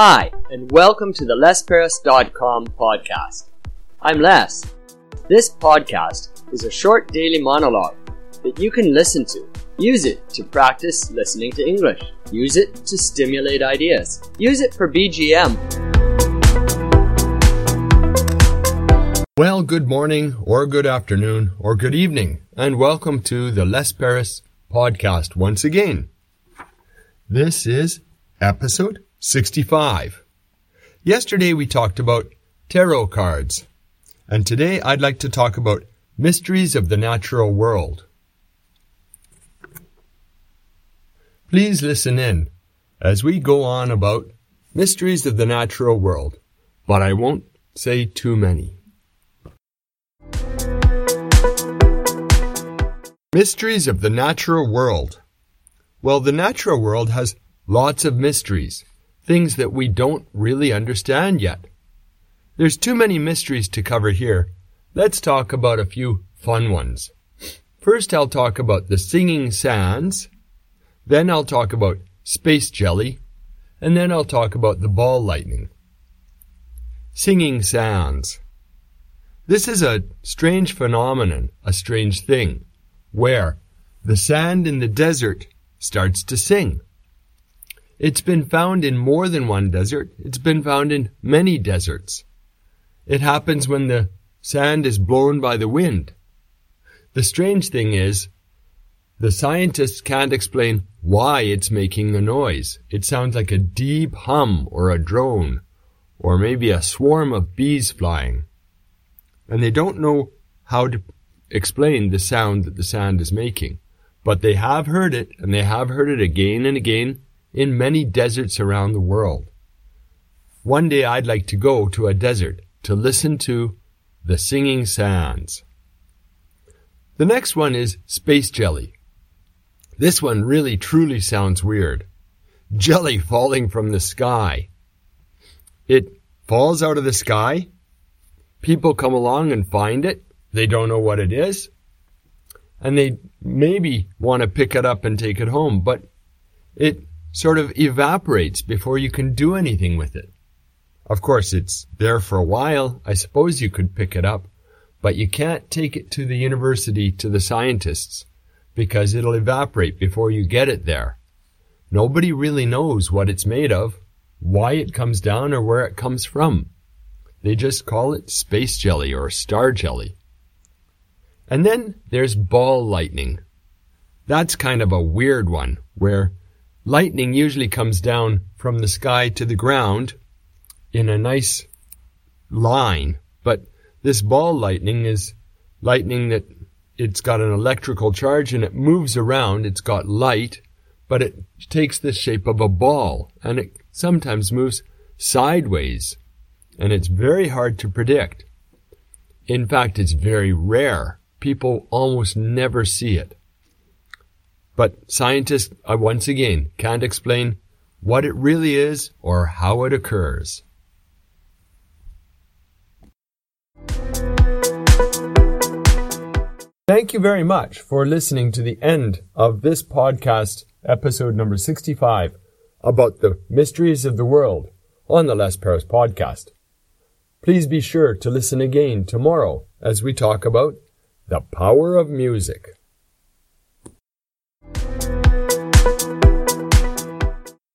Hi, and welcome to the LesParis.com podcast. I'm Les. This podcast is a short daily monologue that you can listen to. Use it to practice listening to English. Use it to stimulate ideas. Use it for BGM. Well, good morning, or good afternoon, or good evening, and welcome to the Les Paris podcast once again. This is episode 65. Yesterday we talked about tarot cards, and today I'd like to talk about mysteries of the natural world. Please listen in as we go on about mysteries of the natural world, but I won't say too many. Mysteries of the natural world. Well, the natural world has lots of mysteries things that we don't really understand yet. There's too many mysteries to cover here. Let's talk about a few fun ones. First, I'll talk about the singing sands. Then I'll talk about space jelly. And then I'll talk about the ball lightning. Singing sands. This is a strange phenomenon, a strange thing, where the sand in the desert starts to sing. It's been found in more than one desert. It's been found in many deserts. It happens when the sand is blown by the wind. The strange thing is, the scientists can't explain why it's making the noise. It sounds like a deep hum or a drone, or maybe a swarm of bees flying. And they don't know how to explain the sound that the sand is making. But they have heard it, and they have heard it again and again in many deserts around the world. One day I'd like to go to a desert to listen to the singing sands. The next one is space jelly. This one really truly sounds weird. Jelly falling from the sky. It falls out of the sky. People come along and find it. They don't know what it is. And they maybe want to pick it up and take it home, but it sort of evaporates before you can do anything with it. Of course, it's there for a while. I suppose you could pick it up, but you can't take it to the university to the scientists because it'll evaporate before you get it there. Nobody really knows what it's made of, why it comes down, or where it comes from. They just call it space jelly or star jelly. And then there's ball lightning. That's kind of a weird one where Lightning usually comes down from the sky to the ground in a nice line, but this ball lightning is lightning that it's got an electrical charge and it moves around. It's got light, but it takes the shape of a ball and it sometimes moves sideways and it's very hard to predict. In fact, it's very rare. People almost never see it. But scientists, once again, can't explain what it really is or how it occurs. Thank you very much for listening to the end of this podcast, episode number 65, about the mysteries of the world on the Les Paris podcast. Please be sure to listen again tomorrow as we talk about the power of music.